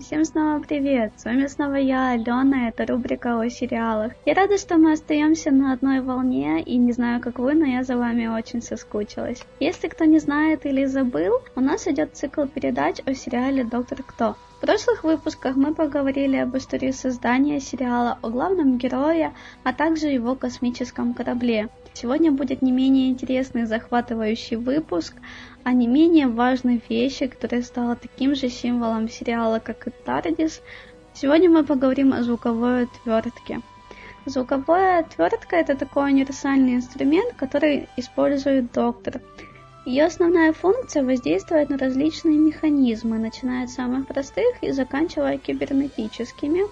Всем снова привет! С вами снова я, Алена, это рубрика о сериалах. Я рада, что мы остаемся на одной волне, и не знаю, как вы, но я за вами очень соскучилась. Если кто не знает или забыл, у нас идет цикл передач о сериале «Доктор Кто». В прошлых выпусках мы поговорили об истории создания сериала, о главном герое, а также его космическом корабле. Сегодня будет не менее интересный захватывающий выпуск о не менее важной вещи, которая стала таким же символом сериала, как и Тардис. Сегодня мы поговорим о звуковой отвертке. Звуковая отвертка это такой универсальный инструмент, который использует доктор. Ее основная функция воздействовать на различные механизмы, начиная от самых простых и заканчивая кибернетическими,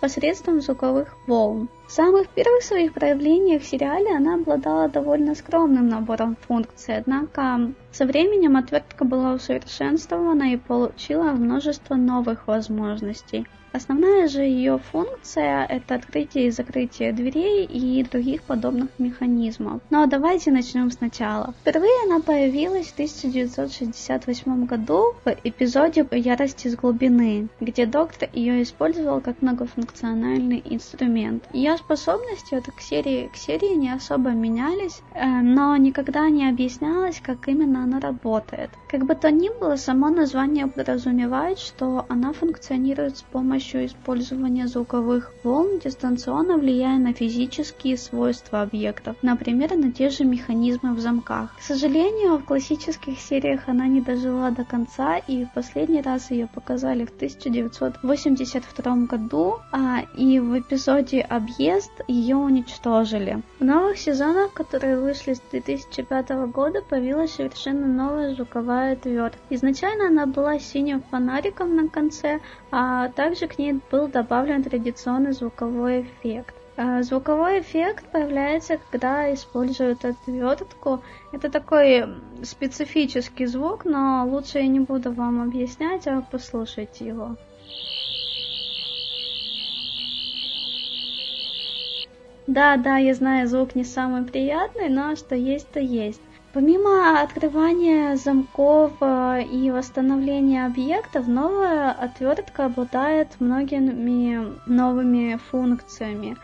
посредством звуковых волн. В самых первых своих проявлениях в сериале она обладала довольно скромным набором функций, однако со временем отвертка была усовершенствована и получила множество новых возможностей. Основная же ее функция – это открытие и закрытие дверей и других подобных механизмов. Но давайте начнем сначала. Впервые она появилась в 1968 году в эпизоде «Ярости с глубины», где доктор ее использовал как многофункциональный инструмент. Ее способности от серии к серии не особо менялись, э, но никогда не объяснялось, как именно она работает. Как бы то ни было, само название подразумевает, что она функционирует с помощью использования звуковых волн дистанционно влияя на физические свойства объектов, например, на те же механизмы в замках. К сожалению, в классических сериях она не дожила до конца, и в последний раз ее показали в 1982 году, а и в эпизоде «Объезд» ее уничтожили. В новых сезонах, которые вышли с 2005 года, появилась совершенно новая звуковая отвертка. Изначально она была синим фонариком на конце, а также к ней был добавлен традиционный звуковой эффект. А, звуковой эффект появляется, когда используют отвертку. Это такой специфический звук, но лучше я не буду вам объяснять, а послушайте его. Да, да, я знаю, звук не самый приятный, но что есть, то есть. Помимо открывания замков э, и восстановления объектов, новая отвертка обладает многими новыми функциями.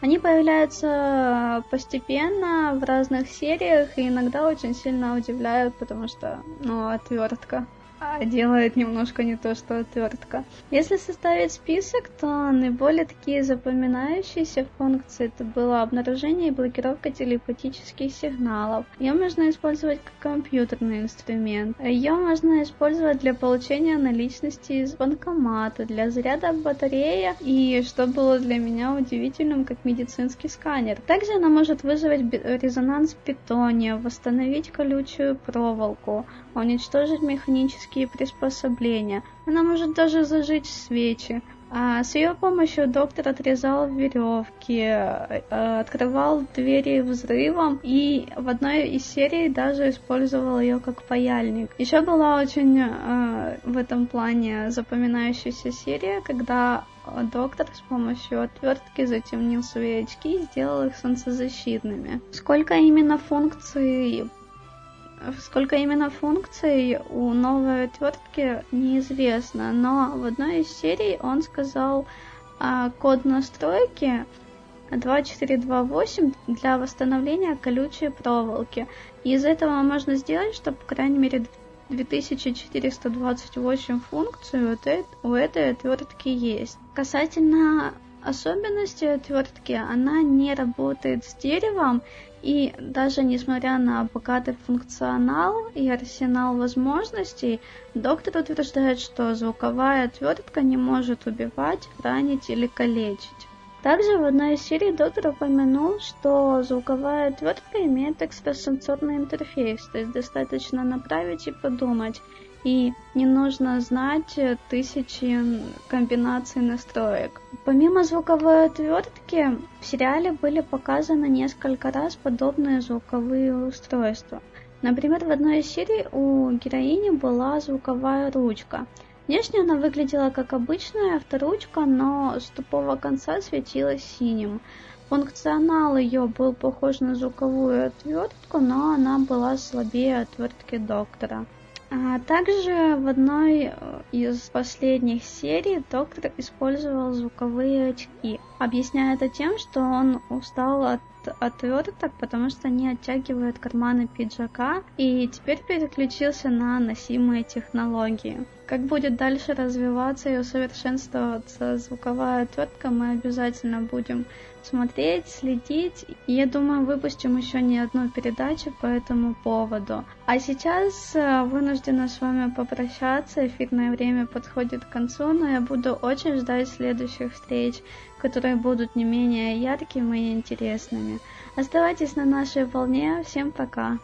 Они появляются постепенно в разных сериях и иногда очень сильно удивляют, потому что, ну, отвертка а делает немножко не то, что отвертка. Если составить список, то наиболее такие запоминающиеся функции это было обнаружение и блокировка телепатических сигналов. Ее можно использовать как компьютерный инструмент. Ее можно использовать для получения наличности из банкомата, для заряда батареи и, что было для меня удивительным, как медицинский сканер. Также она может вызвать резонанс питония, восстановить колючую проволоку, уничтожить механические приспособления. Она может даже зажечь свечи. А с ее помощью доктор отрезал веревки, э, открывал двери взрывом и в одной из серий даже использовал ее как паяльник. Еще была очень э, в этом плане запоминающаяся серия, когда доктор с помощью отвертки затемнил свои очки и сделал их солнцезащитными. Сколько именно функций Сколько именно функций у новой отвертки неизвестно, но в одной из серий он сказал а, код настройки 2428 для восстановления колючей проволоки. И из этого можно сделать, что по крайней мере 2428 функций у этой отвертки есть. Касательно особенности отвертки, она не работает с деревом и даже несмотря на богатый функционал и арсенал возможностей, доктор утверждает, что звуковая отвертка не может убивать, ранить или калечить. Также в одной из серий доктор упомянул, что звуковая отвертка имеет экстрасенсорный интерфейс, то есть достаточно направить и подумать, и не нужно знать тысячи комбинаций настроек. Помимо звуковой отвертки, в сериале были показаны несколько раз подобные звуковые устройства. Например, в одной из серий у героини была звуковая ручка. Внешне она выглядела как обычная авторучка, но с тупого конца светилась синим. Функционал ее был похож на звуковую отвертку, но она была слабее отвертки доктора. А также в одной э, из последних серий доктор использовал звуковые очки. Объясняя это тем, что он устал от отверток, потому что они оттягивают карманы пиджака и теперь переключился на носимые технологии. Как будет дальше развиваться и усовершенствоваться звуковая отвертка, мы обязательно будем смотреть, следить. И я думаю, выпустим еще не одну передачу по этому поводу. А сейчас э, вынуждена с вами попрощаться. Эфирное время подходит к концу, но я буду очень ждать следующих встреч, которые будут не менее яркими и интересными. Оставайтесь на нашей волне. Всем пока!